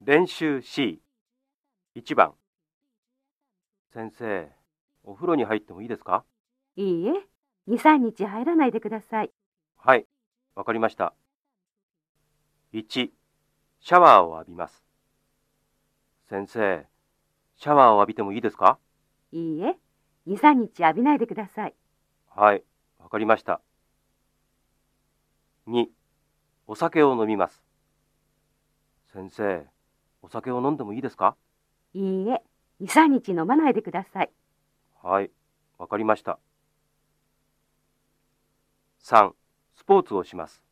練習 C1 番先生、お風呂に入ってもいいですか？いいえ、2、3日入らないでください。はい、わかりました。1、シャワーを浴びます。先生、シャワーを浴びてもいいですか？いいえ、2、3日浴びないでください。はい、わかりました。2、お酒を飲みます。先生、お酒を飲んでもいいですか？いいえ、2、3日飲まないでください。はい、わかりました。3、スポーツをします。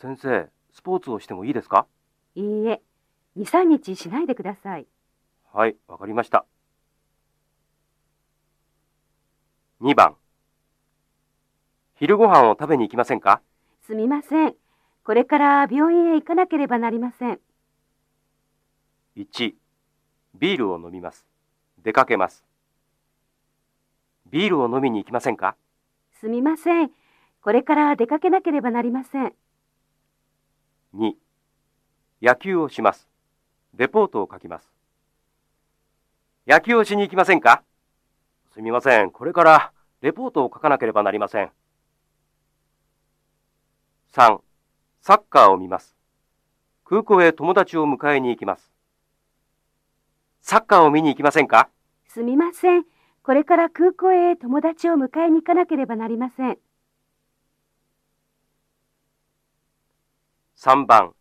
先生、スポーツをしてもいいですか？いいえ、2、3日しないでください。はい、わかりました。2番、昼ご飯を食べに行きませんか？すみません。これから病院へ行かなければなりません。1、ビールを飲みます。出かけます。ビールを飲みに行きませんか？すみません。これから出かけなければなりません。2、野球をします。レポートを書きます。野球をしに行きませんか？すみません。これからレポートを書かなければなりません。3、サッカーを見ます。空港へ友達を迎えに行きます。サッカーを見に行きませんか？すみません。これから空港へ友達を迎えに行かなければなりません。?3 番、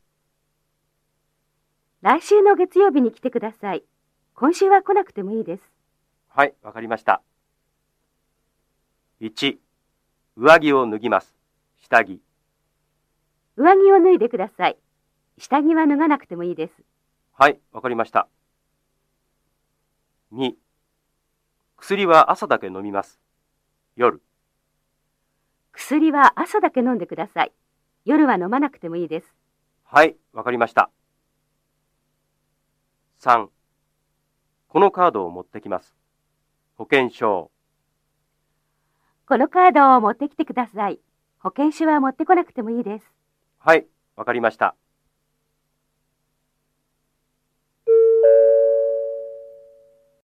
来週の月曜日に来てください。今週は来なくてもいいです。はい、わかりました。1、上着を脱ぎます。下着。上着を脱いでください。下着は脱がなくてもいいです。はい、わかりました。2、薬は朝だけ飲みます。夜。薬は朝だけ飲んでください。夜は飲まなくてもいいです。はい、わかりました。3、このカードを持ってきます。保険証。このカードを持ってきてください。保険証は持ってこなくてもいいです。はい、わかりました。